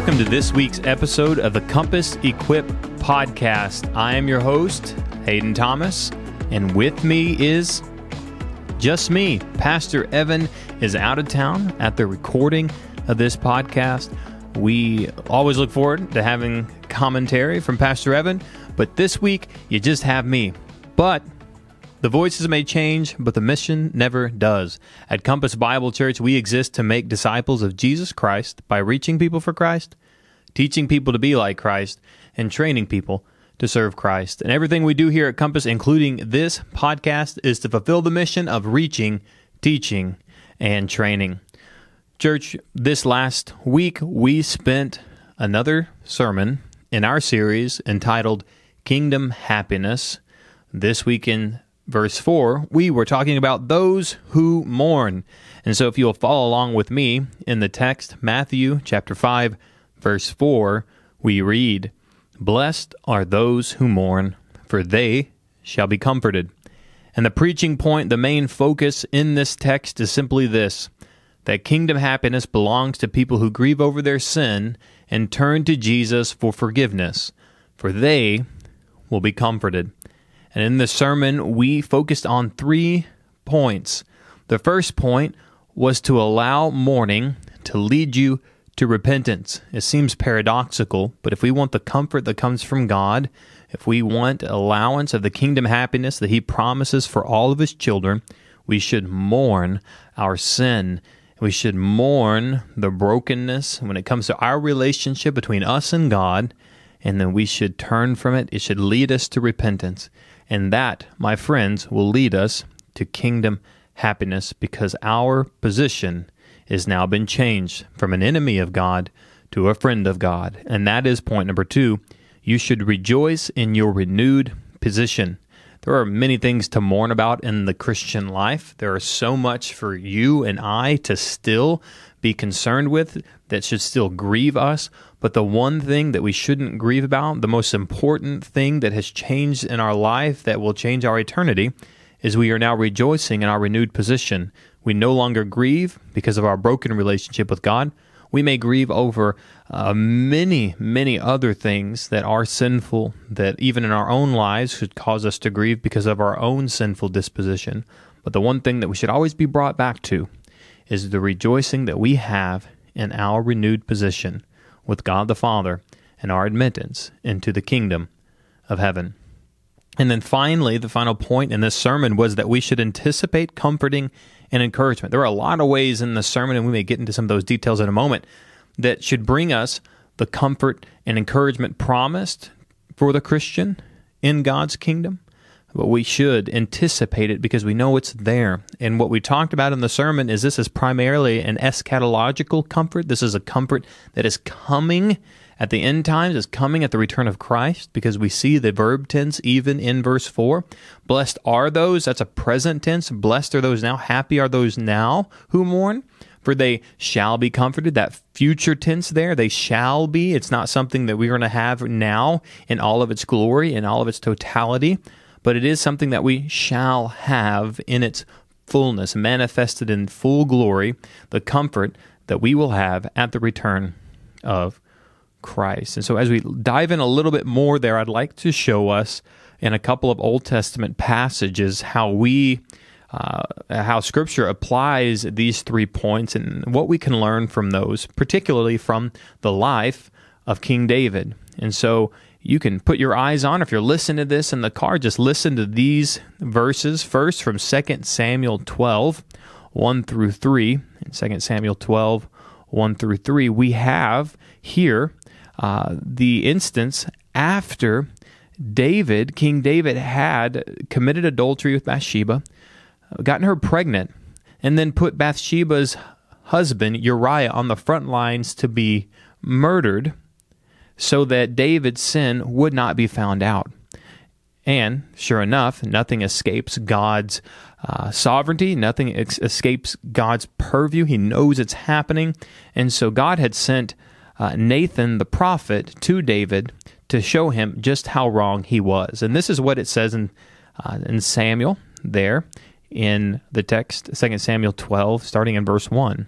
welcome to this week's episode of the Compass Equip podcast. I am your host, Hayden Thomas, and with me is just me. Pastor Evan is out of town at the recording of this podcast. We always look forward to having commentary from Pastor Evan, but this week you just have me. But the voices may change, but the mission never does. At Compass Bible Church, we exist to make disciples of Jesus Christ by reaching people for Christ, teaching people to be like Christ, and training people to serve Christ. And everything we do here at Compass, including this podcast, is to fulfill the mission of reaching, teaching, and training. Church, this last week we spent another sermon in our series entitled Kingdom Happiness. This week in verse 4, we were talking about those who mourn. And so if you'll follow along with me in the text, Matthew chapter 5, verse 4, we read, Blessed are those who mourn, for they shall be comforted. And the preaching point, the main focus in this text is simply this that kingdom happiness belongs to people who grieve over their sin and turn to Jesus for forgiveness, for they will be comforted. And in this sermon, we focused on three points. The first point was to allow mourning to lead you to repentance. It seems paradoxical, but if we want the comfort that comes from God, if we want allowance of the kingdom happiness that He promises for all of His children, we should mourn our sin. We should mourn the brokenness when it comes to our relationship between us and God, and then we should turn from it. It should lead us to repentance. And that, my friends, will lead us to kingdom happiness because our position has now been changed from an enemy of God to a friend of God. And that is point number two. You should rejoice in your renewed position. There are many things to mourn about in the Christian life. There is so much for you and I to still be concerned with that should still grieve us. But the one thing that we shouldn't grieve about, the most important thing that has changed in our life that will change our eternity, is we are now rejoicing in our renewed position. We no longer grieve because of our broken relationship with God. We may grieve over uh, many, many other things that are sinful, that even in our own lives should cause us to grieve because of our own sinful disposition. But the one thing that we should always be brought back to is the rejoicing that we have in our renewed position with God the Father and our admittance into the kingdom of heaven. And then finally, the final point in this sermon was that we should anticipate comforting and encouragement. There are a lot of ways in the sermon, and we may get into some of those details in a moment, that should bring us the comfort and encouragement promised for the Christian in God's kingdom but we should anticipate it because we know it's there. And what we talked about in the sermon is this is primarily an eschatological comfort. This is a comfort that is coming at the end times, is coming at the return of Christ because we see the verb tense even in verse 4. Blessed are those, that's a present tense. Blessed are those now. Happy are those now who mourn for they shall be comforted. That future tense there, they shall be. It's not something that we're going to have now in all of its glory, in all of its totality but it is something that we shall have in its fullness, manifested in full glory, the comfort that we will have at the return of Christ. And so, as we dive in a little bit more there, I'd like to show us in a couple of Old Testament passages how we. Uh, how Scripture applies these three points and what we can learn from those, particularly from the life of King David. And so, you can put your eyes on. If you're listening to this in the car, just listen to these verses first from 2 Samuel 12, 1 through 3. In 2 Samuel 12, 1 through 3, we have here uh, the instance after David, King David, had committed adultery with Bathsheba, gotten her pregnant, and then put Bathsheba's husband, Uriah, on the front lines to be murdered so that David's sin would not be found out. And sure enough, nothing escapes God's uh, sovereignty, nothing ex- escapes God's purview. He knows it's happening. And so God had sent uh, Nathan the prophet to David to show him just how wrong he was. And this is what it says in, uh, in Samuel there in the text, 2 Samuel 12, starting in verse 1.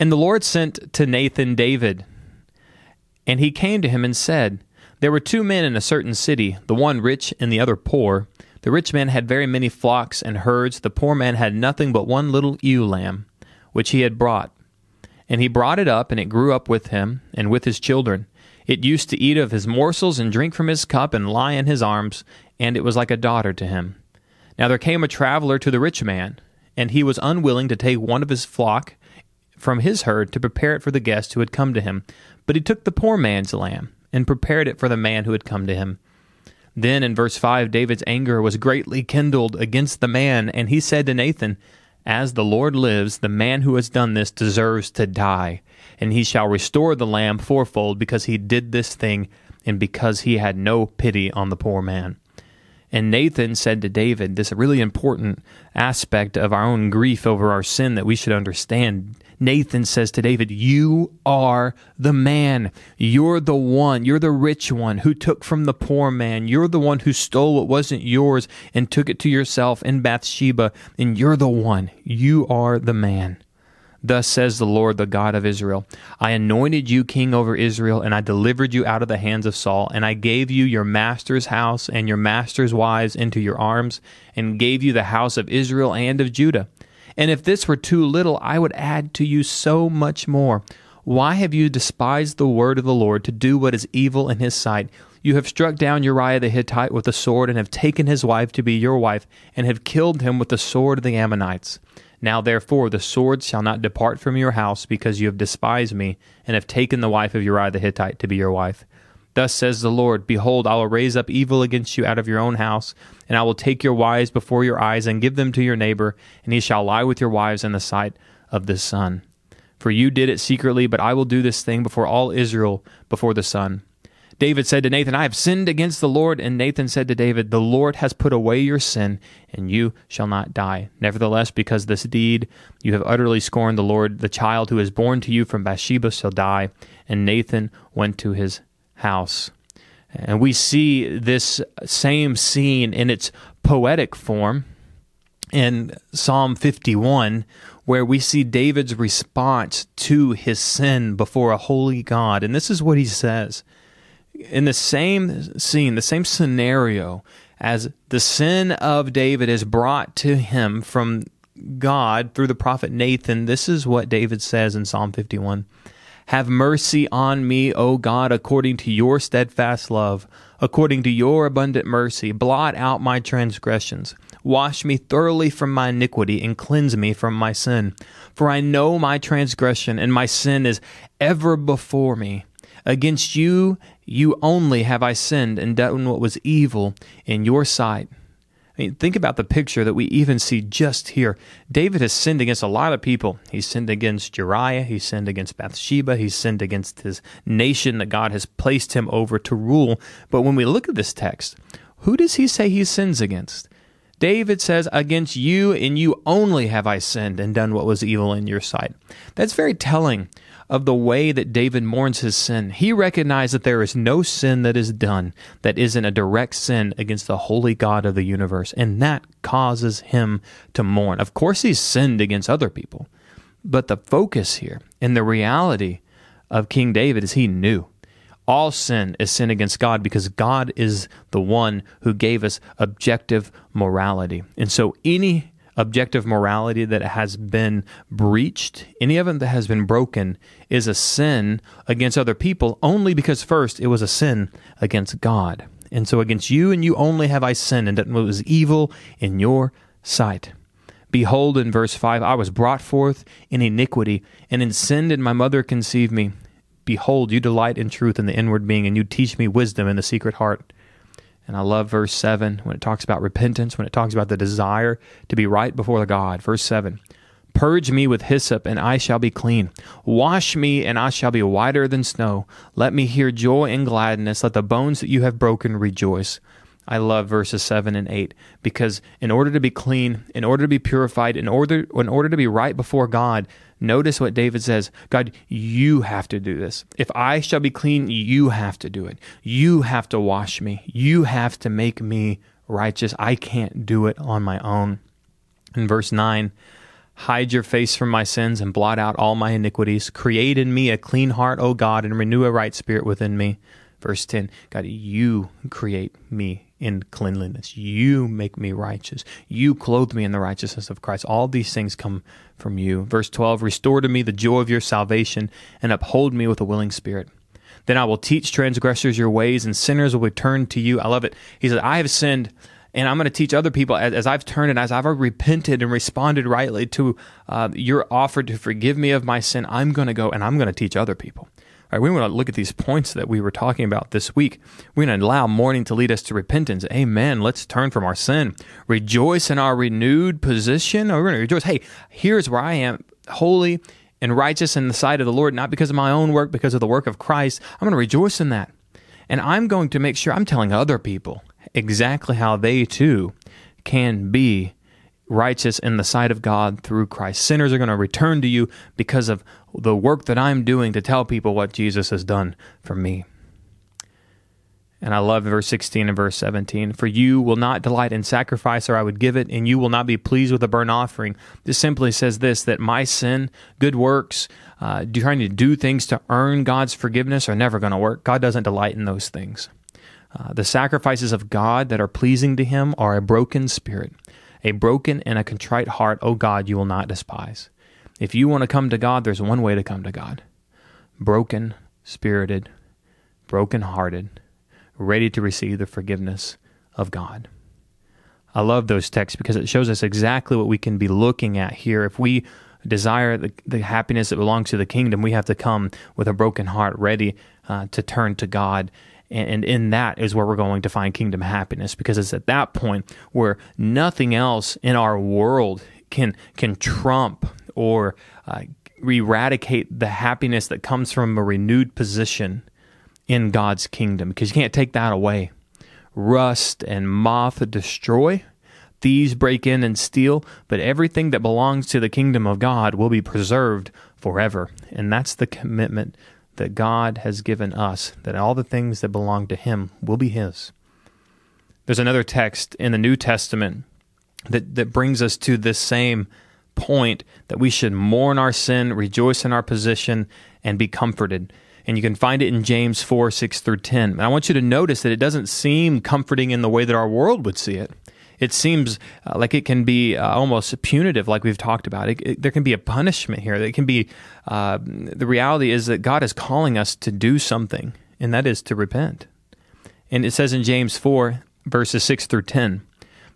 And the Lord sent to Nathan David And he came to him and said, There were two men in a certain city, the one rich and the other poor. The rich man had very many flocks and herds. The poor man had nothing but one little ewe lamb, which he had brought. And he brought it up, and it grew up with him and with his children. It used to eat of his morsels and drink from his cup and lie in his arms, and it was like a daughter to him. Now there came a traveler to the rich man, and he was unwilling to take one of his flock from his herd to prepare it for the guest who had come to him. But he took the poor man's lamb and prepared it for the man who had come to him. Then in verse 5, David's anger was greatly kindled against the man, and he said to Nathan, As the Lord lives, the man who has done this deserves to die, and he shall restore the lamb fourfold because he did this thing and because he had no pity on the poor man. And Nathan said to David, this really important aspect of our own grief over our sin that we should understand. Nathan says to David, You are the man. You're the one. You're the rich one who took from the poor man. You're the one who stole what wasn't yours and took it to yourself in Bathsheba. And you're the one. You are the man. Thus says the Lord, the God of Israel I anointed you king over Israel, and I delivered you out of the hands of Saul, and I gave you your master's house and your master's wives into your arms, and gave you the house of Israel and of Judah. And if this were too little, I would add to you so much more. Why have you despised the word of the Lord to do what is evil in his sight? You have struck down Uriah the Hittite with the sword, and have taken his wife to be your wife, and have killed him with the sword of the Ammonites. Now therefore the sword shall not depart from your house, because you have despised me, and have taken the wife of Uriah the Hittite to be your wife. Thus says the Lord Behold, I will raise up evil against you out of your own house, and I will take your wives before your eyes, and give them to your neighbor, and he shall lie with your wives in the sight of the sun. For you did it secretly, but I will do this thing before all Israel, before the sun. David said to Nathan, I have sinned against the Lord. And Nathan said to David, The Lord has put away your sin, and you shall not die. Nevertheless, because this deed you have utterly scorned the Lord, the child who is born to you from Bathsheba shall die. And Nathan went to his house. And we see this same scene in its poetic form in Psalm 51, where we see David's response to his sin before a holy God. And this is what he says in the same scene, the same scenario, as the sin of David is brought to him from God through the prophet Nathan, this is what David says in Psalm 51 Have mercy on me, O God, according to your steadfast love, according to your abundant mercy. Blot out my transgressions. Wash me thoroughly from my iniquity and cleanse me from my sin. For I know my transgression, and my sin is ever before me. Against you, you only have I sinned and done what was evil in your sight. I mean, think about the picture that we even see just here. David has sinned against a lot of people. He's sinned against Uriah. He's sinned against Bathsheba. He's sinned against his nation that God has placed him over to rule. But when we look at this text, who does he say he sins against? David says, Against you and you only have I sinned and done what was evil in your sight. That's very telling of the way that David mourns his sin. He recognized that there is no sin that is done that isn't a direct sin against the holy God of the universe, and that causes him to mourn. Of course, he's sinned against other people, but the focus here and the reality of King David is he knew. All sin is sin against God because God is the one who gave us objective morality. And so any objective morality that has been breached, any of it that has been broken, is a sin against other people only because first it was a sin against God. And so against you and you only have I sinned, and that was evil in your sight. Behold, in verse 5, I was brought forth in iniquity, and in sin did my mother conceive me. Behold, you delight in truth in the inward being, and you teach me wisdom in the secret heart. And I love verse 7 when it talks about repentance, when it talks about the desire to be right before the God. Verse 7 Purge me with hyssop, and I shall be clean. Wash me, and I shall be whiter than snow. Let me hear joy and gladness. Let the bones that you have broken rejoice. I love verses 7 and 8 because in order to be clean, in order to be purified, in order in order to be right before God, notice what David says, God, you have to do this. If I shall be clean, you have to do it. You have to wash me. You have to make me righteous. I can't do it on my own. In verse 9, Hide your face from my sins and blot out all my iniquities. Create in me a clean heart, O God, and renew a right spirit within me. Verse 10 God, you create me in cleanliness. You make me righteous. You clothe me in the righteousness of Christ. All these things come from you. Verse 12 Restore to me the joy of your salvation and uphold me with a willing spirit. Then I will teach transgressors your ways, and sinners will return to you. I love it. He said, I have sinned and I'm going to teach other people as, as, I've turned and as I've repented and responded rightly to uh, your offer to forgive me of my sin. I'm going to go and I'm going to teach other people. We want to look at these points that we were talking about this week. We're going to allow mourning to lead us to repentance. Amen. Let's turn from our sin. Rejoice in our renewed position. Oh, we're going to rejoice. Hey, here's where I am holy and righteous in the sight of the Lord, not because of my own work, because of the work of Christ. I'm going to rejoice in that. And I'm going to make sure I'm telling other people exactly how they too can be righteous in the sight of God through Christ. Sinners are going to return to you because of the work that I'm doing to tell people what Jesus has done for me. And I love verse 16 and verse 17. For you will not delight in sacrifice, or I would give it, and you will not be pleased with a burnt offering. This simply says this that my sin, good works, uh, trying to do things to earn God's forgiveness are never going to work. God doesn't delight in those things. Uh, the sacrifices of God that are pleasing to Him are a broken spirit, a broken and a contrite heart, O God, you will not despise. If you want to come to God, there's one way to come to God broken, spirited, broken hearted, ready to receive the forgiveness of God. I love those texts because it shows us exactly what we can be looking at here. If we desire the, the happiness that belongs to the kingdom, we have to come with a broken heart, ready uh, to turn to God and in that is where we're going to find kingdom happiness because it's at that point where nothing else in our world can can trump or uh, eradicate the happiness that comes from a renewed position in God's kingdom because you can't take that away. Rust and moth destroy, thieves break in and steal, but everything that belongs to the kingdom of God will be preserved forever. And that's the commitment that God has given us, that all the things that belong to Him will be His. There's another text in the New Testament that, that brings us to this same point that we should mourn our sin, rejoice in our position, and be comforted. And you can find it in James 4 6 through 10. And I want you to notice that it doesn't seem comforting in the way that our world would see it it seems uh, like it can be uh, almost punitive, like we've talked about. It, it, there can be a punishment here. It can be uh, the reality is that God is calling us to do something, and that is to repent. And it says in James 4, verses 6 through 10,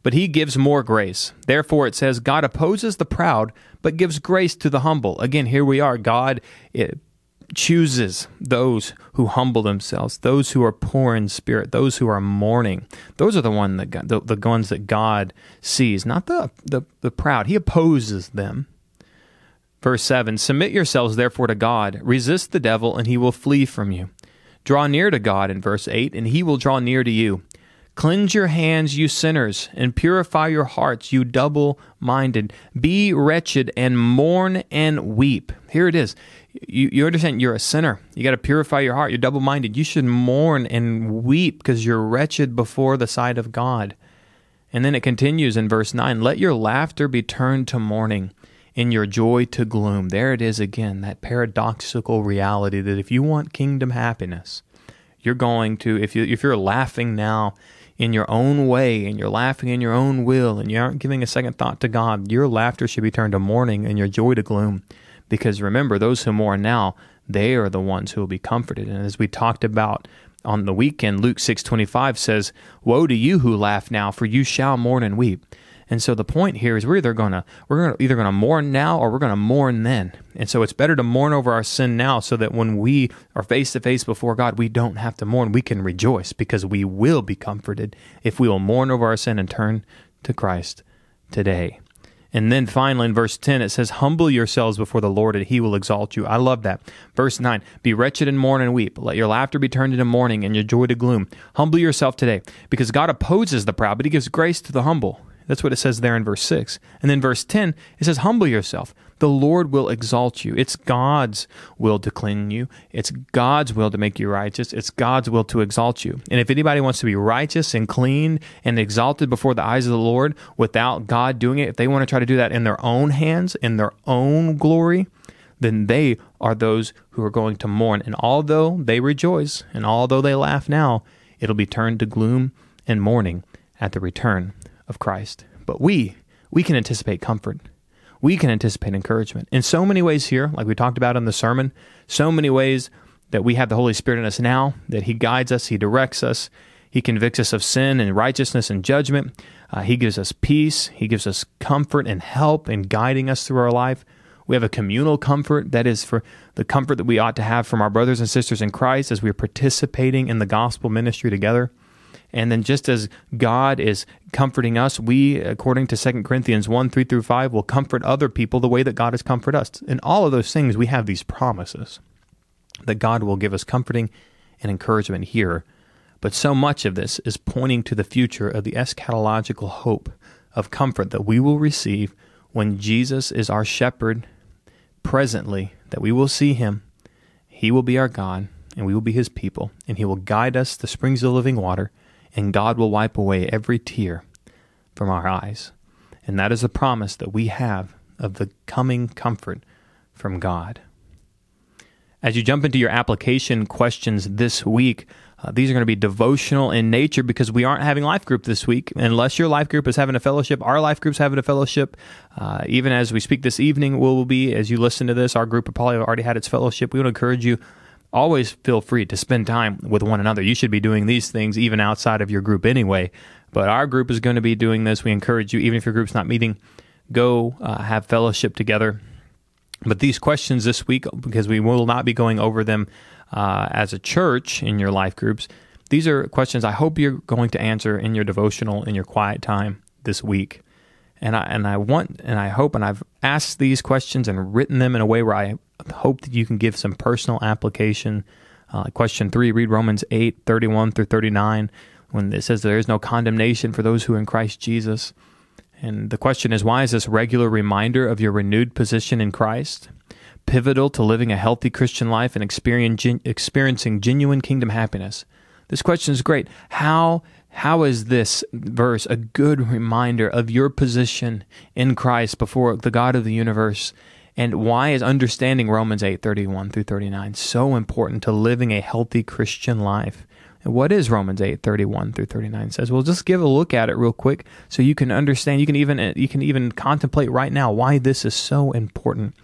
but he gives more grace. Therefore, it says, God opposes the proud, but gives grace to the humble. Again, here we are. God chooses those who humble themselves, those who are poor in spirit, those who are mourning. Those are the one that God, the, the ones that God sees, not the, the the proud. He opposes them. Verse 7 Submit yourselves therefore to God, resist the devil, and he will flee from you. Draw near to God in verse 8, and he will draw near to you. Cleanse your hands, you sinners, and purify your hearts, you double minded. Be wretched and mourn and weep. Here it is. You, you understand you're a sinner. You got to purify your heart. You're double minded. You should mourn and weep because you're wretched before the sight of God. And then it continues in verse 9 Let your laughter be turned to mourning and your joy to gloom. There it is again, that paradoxical reality that if you want kingdom happiness, you're going to, if, you, if you're laughing now, in your own way and you're laughing in your own will and you aren't giving a second thought to God, your laughter should be turned to mourning and your joy to gloom. Because remember, those who mourn now, they are the ones who will be comforted. And as we talked about on the weekend, Luke 6:25 says, "Woe to you who laugh now, for you shall mourn and weep." And so the point here is we're either gonna we're gonna, either going to mourn now or we're going to mourn then. And so it's better to mourn over our sin now, so that when we are face to face before God, we don't have to mourn. We can rejoice because we will be comforted if we will mourn over our sin and turn to Christ today. And then finally in verse 10, it says, Humble yourselves before the Lord, and he will exalt you. I love that. Verse 9, Be wretched and mourn and weep. Let your laughter be turned into mourning and your joy to gloom. Humble yourself today, because God opposes the proud, but he gives grace to the humble. That's what it says there in verse 6. And then verse 10, it says, Humble yourself. The Lord will exalt you. It's God's will to clean you. It's God's will to make you righteous. It's God's will to exalt you. And if anybody wants to be righteous and clean and exalted before the eyes of the Lord without God doing it, if they want to try to do that in their own hands, in their own glory, then they are those who are going to mourn. And although they rejoice and although they laugh now, it'll be turned to gloom and mourning at the return of Christ. But we, we can anticipate comfort. We can anticipate encouragement in so many ways here, like we talked about in the sermon, so many ways that we have the Holy Spirit in us now, that He guides us, He directs us, He convicts us of sin and righteousness and judgment. Uh, he gives us peace, He gives us comfort and help in guiding us through our life. We have a communal comfort that is for the comfort that we ought to have from our brothers and sisters in Christ as we are participating in the gospel ministry together. And then just as God is comforting us, we, according to 2 Corinthians 1 3 through 5, will comfort other people the way that God has comforted us. In all of those things, we have these promises that God will give us comforting and encouragement here. But so much of this is pointing to the future of the eschatological hope of comfort that we will receive when Jesus is our shepherd presently, that we will see him. He will be our God, and we will be his people, and he will guide us the springs of living water and God will wipe away every tear from our eyes. And that is a promise that we have of the coming comfort from God. As you jump into your application questions this week, uh, these are going to be devotional in nature because we aren't having life group this week. Unless your life group is having a fellowship, our life group's having a fellowship. Uh, even as we speak this evening, will be, as you listen to this, our group probably already had its fellowship. We would encourage you always feel free to spend time with one another. You should be doing these things even outside of your group anyway. But our group is going to be doing this. We encourage you, even if your group's not meeting, go uh, have fellowship together. But these questions this week, because we will not be going over them uh, as a church in your life groups, these are questions I hope you're going to answer in your devotional, in your quiet time this week. And I and I want and I hope and I've asked these questions and written them in a way where I hope that you can give some personal application. Uh, question three, read Romans 8, 31 through 39, when it says there is no condemnation for those who are in Christ Jesus. And the question is, why is this regular reminder of your renewed position in Christ pivotal to living a healthy Christian life and experiencing genuine kingdom happiness? This question is great. How how is this verse a good reminder of your position in Christ before the God of the universe? And why is understanding Romans 8 31 through 39 so important to living a healthy Christian life? And what is Romans 8 31 through 39 says? Well, just give a look at it real quick so you can understand. You can even uh, you can even contemplate right now why this is so important.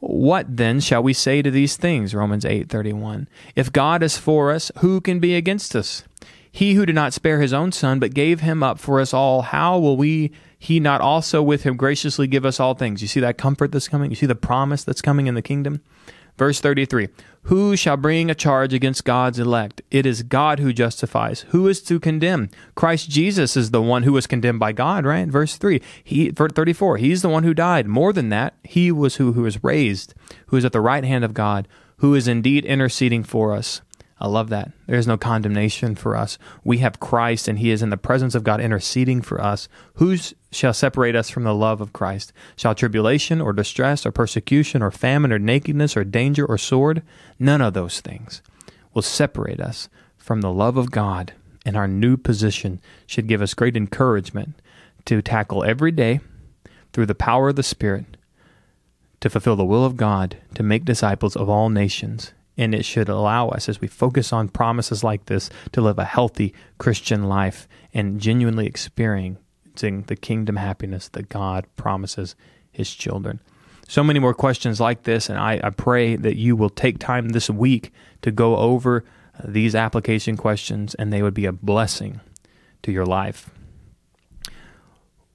What then shall we say to these things? Romans 8:31. If God is for us, who can be against us? He who did not spare his own son, but gave him up for us all, how will we he not also with him graciously give us all things? You see that comfort that's coming? You see the promise that's coming in the kingdom? Verse 33 Who shall bring a charge against God's elect? It is God who justifies. Who is to condemn? Christ Jesus is the one who was condemned by God, right? Verse 3 he, 34 He's the one who died. More than that, he was who, who was raised, who is at the right hand of God, who is indeed interceding for us. I love that. There is no condemnation for us. We have Christ, and He is in the presence of God interceding for us. Who shall separate us from the love of Christ? Shall tribulation, or distress, or persecution, or famine, or nakedness, or danger, or sword? None of those things will separate us from the love of God. And our new position should give us great encouragement to tackle every day through the power of the Spirit to fulfill the will of God to make disciples of all nations and it should allow us, as we focus on promises like this, to live a healthy Christian life and genuinely experiencing the kingdom happiness that God promises His children. So many more questions like this, and I, I pray that you will take time this week to go over uh, these application questions and they would be a blessing to your life.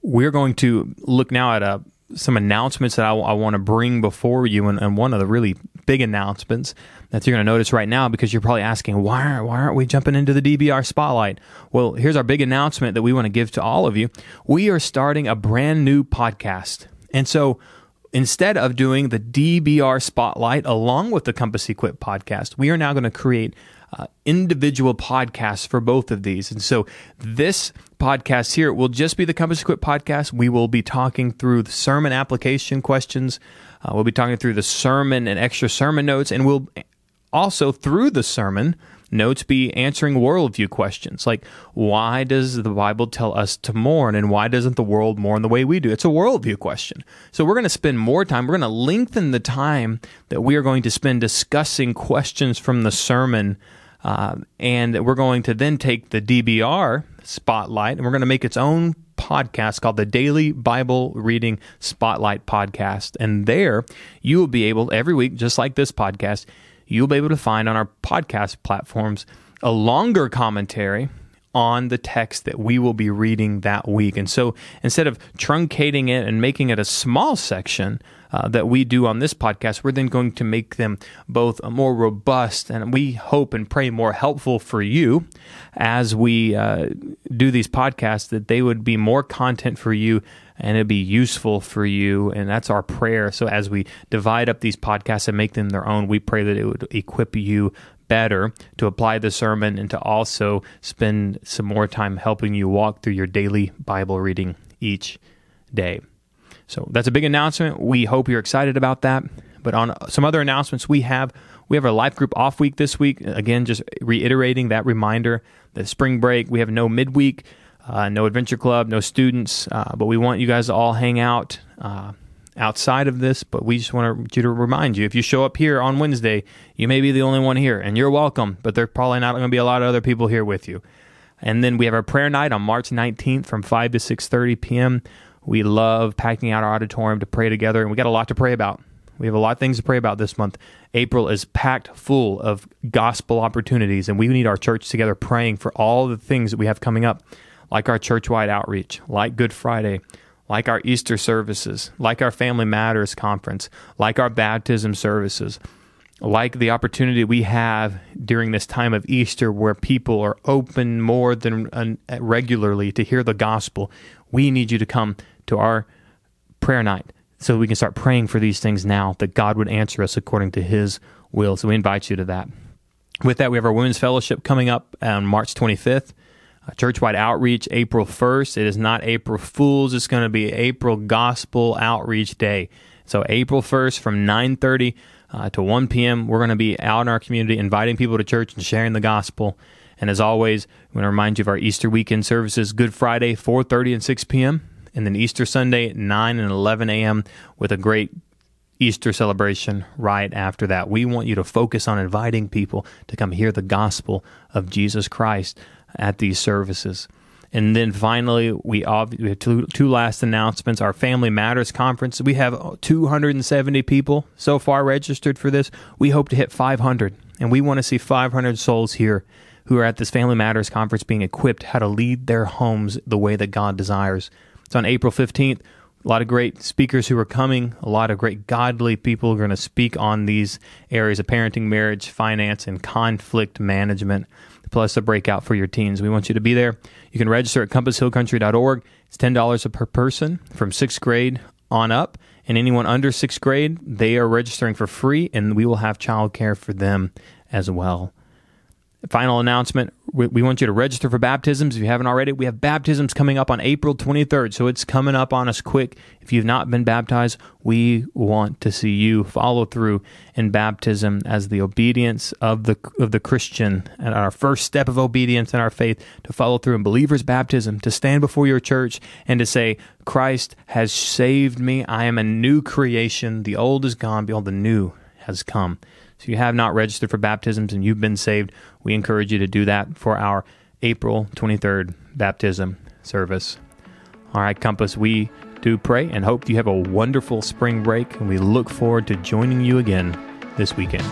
We're going to look now at a some announcements that I, I want to bring before you, and, and, one of the really big announcements that you're going to notice right now because you're probably asking why why aren't we jumping into the DBR spotlight? Well, here's our big announcement that we want to give to all of you. We are starting a brand new podcast, and so instead of doing the DBR spotlight along with the Compass Equip podcast, we are now going to create uh, individual podcasts for both of these. And so this podcast here will just be the Compass Equip podcast. We will be talking through the sermon application questions. Uh, we'll be talking through the sermon and extra sermon notes, and we'll also through the sermon notes be answering worldview questions like why does the Bible tell us to mourn and why doesn't the world mourn the way we do? It's a worldview question. So we're going to spend more time, we're going to lengthen the time that we are going to spend discussing questions from the sermon. Uh, and we're going to then take the DBR spotlight and we're going to make its own podcast called the Daily Bible Reading Spotlight Podcast. And there you will be able, every week, just like this podcast, you'll be able to find on our podcast platforms a longer commentary on the text that we will be reading that week. And so instead of truncating it and making it a small section uh, that we do on this podcast, we're then going to make them both more robust and we hope and pray more helpful for you as we uh, do these podcasts, that they would be more content for you and it'd be useful for you. And that's our prayer. So as we divide up these podcasts and make them their own, we pray that it would equip you better to apply the sermon and to also spend some more time helping you walk through your daily Bible reading each day. So that's a big announcement. We hope you're excited about that. But on some other announcements, we have we have our life group off week this week. Again, just reiterating that reminder: the spring break. We have no midweek. Uh, no adventure club, no students, uh, but we want you guys to all hang out uh, outside of this. But we just want you to remind you if you show up here on Wednesday, you may be the only one here, and you're welcome. But there's probably not going to be a lot of other people here with you. And then we have our prayer night on March 19th from 5 to 6:30 p.m. We love packing out our auditorium to pray together, and we got a lot to pray about. We have a lot of things to pray about this month. April is packed full of gospel opportunities, and we need our church together praying for all the things that we have coming up like our church-wide outreach, like Good Friday, like our Easter services, like our Family Matters conference, like our baptism services, like the opportunity we have during this time of Easter where people are open more than uh, regularly to hear the gospel. We need you to come to our prayer night so we can start praying for these things now that God would answer us according to his will. So we invite you to that. With that, we have our women's fellowship coming up on March 25th. Churchwide Outreach April 1st. It is not April Fools. It's going to be April Gospel Outreach Day. So April 1st from 9:30 uh, to 1 p.m. We're going to be out in our community inviting people to church and sharing the gospel. And as always, I want to remind you of our Easter weekend services: Good Friday 4:30 and 6 p.m. and then Easter Sunday 9 and 11 a.m. with a great Easter celebration right after that. We want you to focus on inviting people to come hear the gospel of Jesus Christ at these services. And then finally, we, we have two, two last announcements. Our Family Matters Conference, we have 270 people so far registered for this. We hope to hit 500, and we want to see 500 souls here who are at this Family Matters Conference being equipped how to lead their homes the way that God desires. It's on April 15th. A lot of great speakers who are coming, a lot of great godly people who are going to speak on these areas of parenting, marriage, finance, and conflict management plus a breakout for your teens. We want you to be there. You can register at compasshillcountry.org. It's $10 per person from sixth grade on up. And anyone under sixth grade, they are registering for free, and we will have childcare for them as well. Final announcement we, we, want you to register for baptisms if you haven't already. We have baptisms coming up on April 23rd, so it's coming up on us quick. If you've not been baptized, we want to see you follow through in baptism as the obedience of the of the Christian and our first step of obedience in our faith to follow through in believers' baptism, to stand before your church and to say, Christ has saved me. I am a new creation. The old is gone, behold, the new has come. So if you have not registered for baptisms and you've been saved, we encourage you to do that for our April 23rd baptism service. All right, Compass, we do pray and hope you have a wonderful spring break, and we look forward to joining you again this weekend.